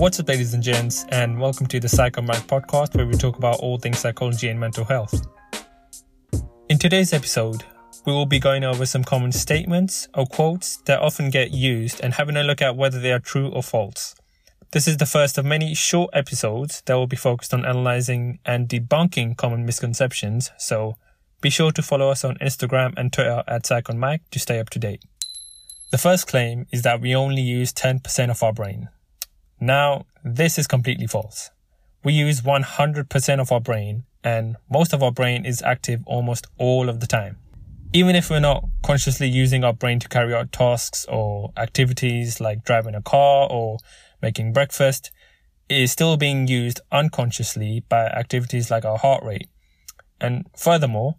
What's up, ladies and gents, and welcome to the Psycho Mike podcast, where we talk about all things psychology and mental health. In today's episode, we will be going over some common statements or quotes that often get used and having a look at whether they are true or false. This is the first of many short episodes that will be focused on analyzing and debunking common misconceptions, so be sure to follow us on Instagram and Twitter at PsychonMike to stay up to date. The first claim is that we only use 10% of our brain. Now, this is completely false. We use 100% of our brain, and most of our brain is active almost all of the time. Even if we're not consciously using our brain to carry out tasks or activities like driving a car or making breakfast, it is still being used unconsciously by activities like our heart rate. And furthermore,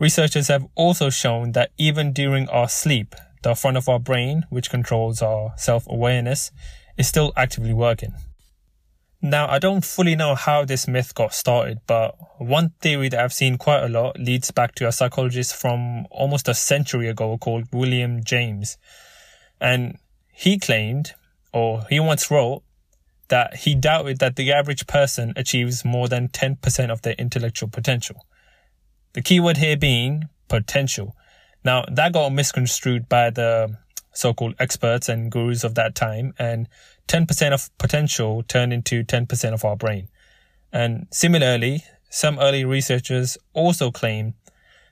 researchers have also shown that even during our sleep, the front of our brain, which controls our self awareness, is still actively working. Now, I don't fully know how this myth got started, but one theory that I've seen quite a lot leads back to a psychologist from almost a century ago called William James. And he claimed, or he once wrote, that he doubted that the average person achieves more than 10% of their intellectual potential. The keyword here being potential. Now, that got misconstrued by the so-called experts and gurus of that time and 10% of potential turned into 10% of our brain. And similarly, some early researchers also claim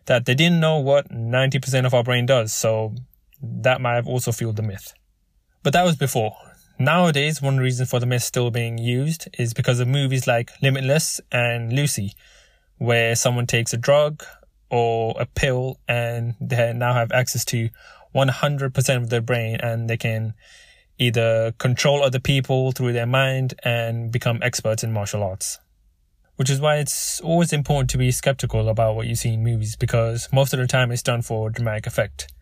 that they didn't know what 90% of our brain does, so that might have also fueled the myth. But that was before. Nowadays, one reason for the myth still being used is because of movies like Limitless and Lucy, where someone takes a drug or a pill and they now have access to 100% of their brain and they can either control other people through their mind and become experts in martial arts. Which is why it's always important to be skeptical about what you see in movies because most of the time it's done for dramatic effect.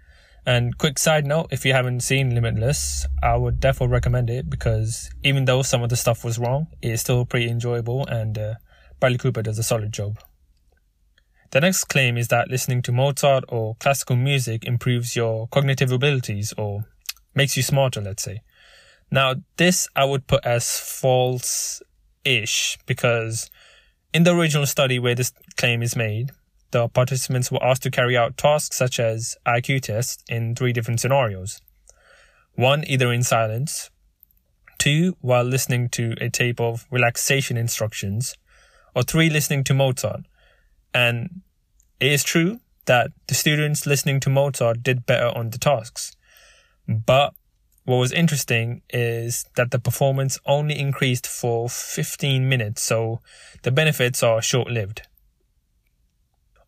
And quick side note, if you haven't seen Limitless, I would definitely recommend it because even though some of the stuff was wrong, it's still pretty enjoyable and uh, Bradley Cooper does a solid job. The next claim is that listening to Mozart or classical music improves your cognitive abilities or makes you smarter, let's say. Now, this I would put as false ish because in the original study where this claim is made, the participants were asked to carry out tasks such as IQ tests in three different scenarios. One, either in silence, two, while listening to a tape of relaxation instructions, or three, listening to Mozart. And it is true that the students listening to Mozart did better on the tasks. But what was interesting is that the performance only increased for 15 minutes, so the benefits are short lived.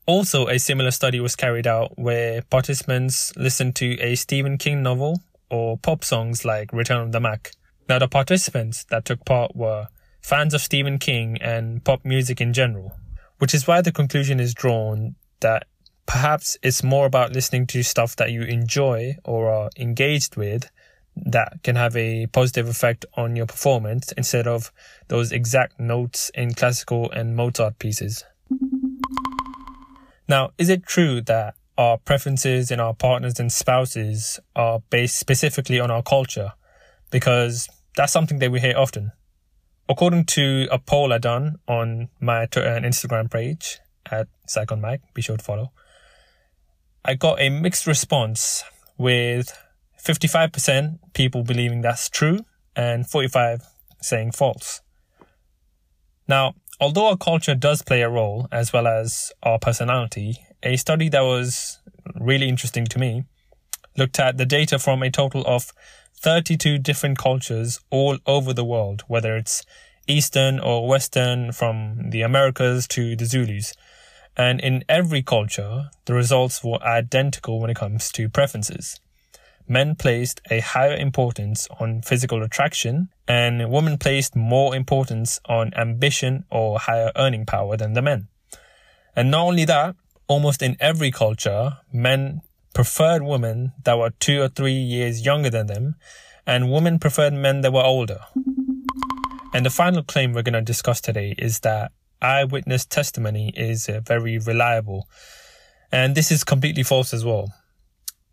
Also, a similar study was carried out where participants listened to a Stephen King novel or pop songs like Return of the Mack. Now, the participants that took part were fans of Stephen King and pop music in general which is why the conclusion is drawn that perhaps it's more about listening to stuff that you enjoy or are engaged with that can have a positive effect on your performance instead of those exact notes in classical and Mozart pieces. Now, is it true that our preferences in our partners and spouses are based specifically on our culture? Because that's something that we hear often. According to a poll I done on my Twitter and Instagram page at PsychonMike, be sure to follow, I got a mixed response with 55% people believing that's true and 45 saying false. Now, although our culture does play a role as well as our personality, a study that was really interesting to me looked at the data from a total of 32 different cultures all over the world, whether it's Eastern or Western, from the Americas to the Zulus. And in every culture, the results were identical when it comes to preferences. Men placed a higher importance on physical attraction, and women placed more importance on ambition or higher earning power than the men. And not only that, almost in every culture, men preferred women that were two or three years younger than them, and women preferred men that were older. And the final claim we're going to discuss today is that eyewitness testimony is uh, very reliable. And this is completely false as well.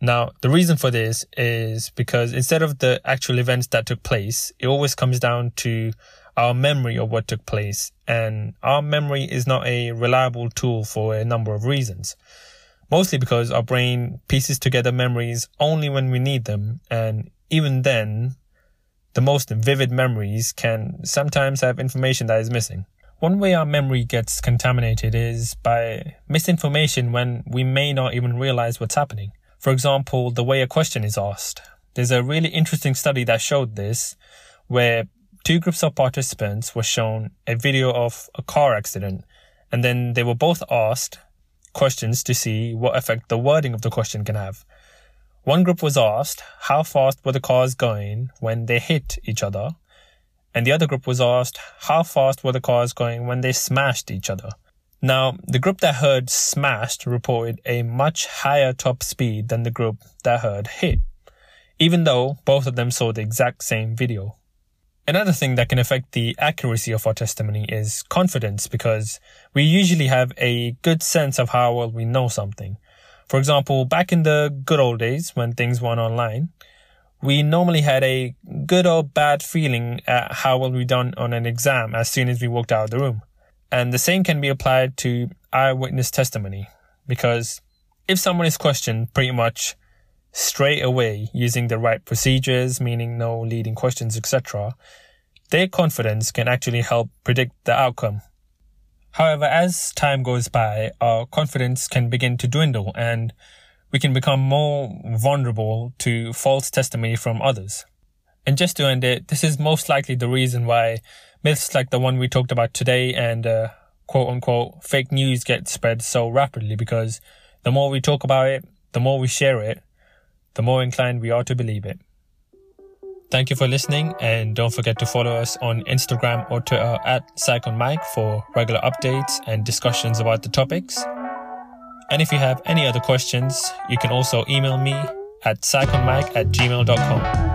Now, the reason for this is because instead of the actual events that took place, it always comes down to our memory of what took place. And our memory is not a reliable tool for a number of reasons. Mostly because our brain pieces together memories only when we need them. And even then, the most vivid memories can sometimes have information that is missing. One way our memory gets contaminated is by misinformation when we may not even realize what's happening. For example, the way a question is asked. There's a really interesting study that showed this, where two groups of participants were shown a video of a car accident, and then they were both asked questions to see what effect the wording of the question can have. One group was asked how fast were the cars going when they hit each other, and the other group was asked how fast were the cars going when they smashed each other. Now, the group that heard smashed reported a much higher top speed than the group that heard hit, even though both of them saw the exact same video. Another thing that can affect the accuracy of our testimony is confidence because we usually have a good sense of how well we know something. For example, back in the good old days when things weren't online, we normally had a good or bad feeling at how well we done on an exam as soon as we walked out of the room. And the same can be applied to eyewitness testimony because if someone is questioned pretty much straight away using the right procedures, meaning no leading questions, etc., their confidence can actually help predict the outcome. However, as time goes by, our confidence can begin to dwindle and we can become more vulnerable to false testimony from others. And just to end it, this is most likely the reason why myths like the one we talked about today and uh, quote unquote fake news get spread so rapidly because the more we talk about it, the more we share it, the more inclined we are to believe it. Thank you for listening, and don't forget to follow us on Instagram or Twitter at PsychonMike for regular updates and discussions about the topics. And if you have any other questions, you can also email me at psychonmike at gmail.com.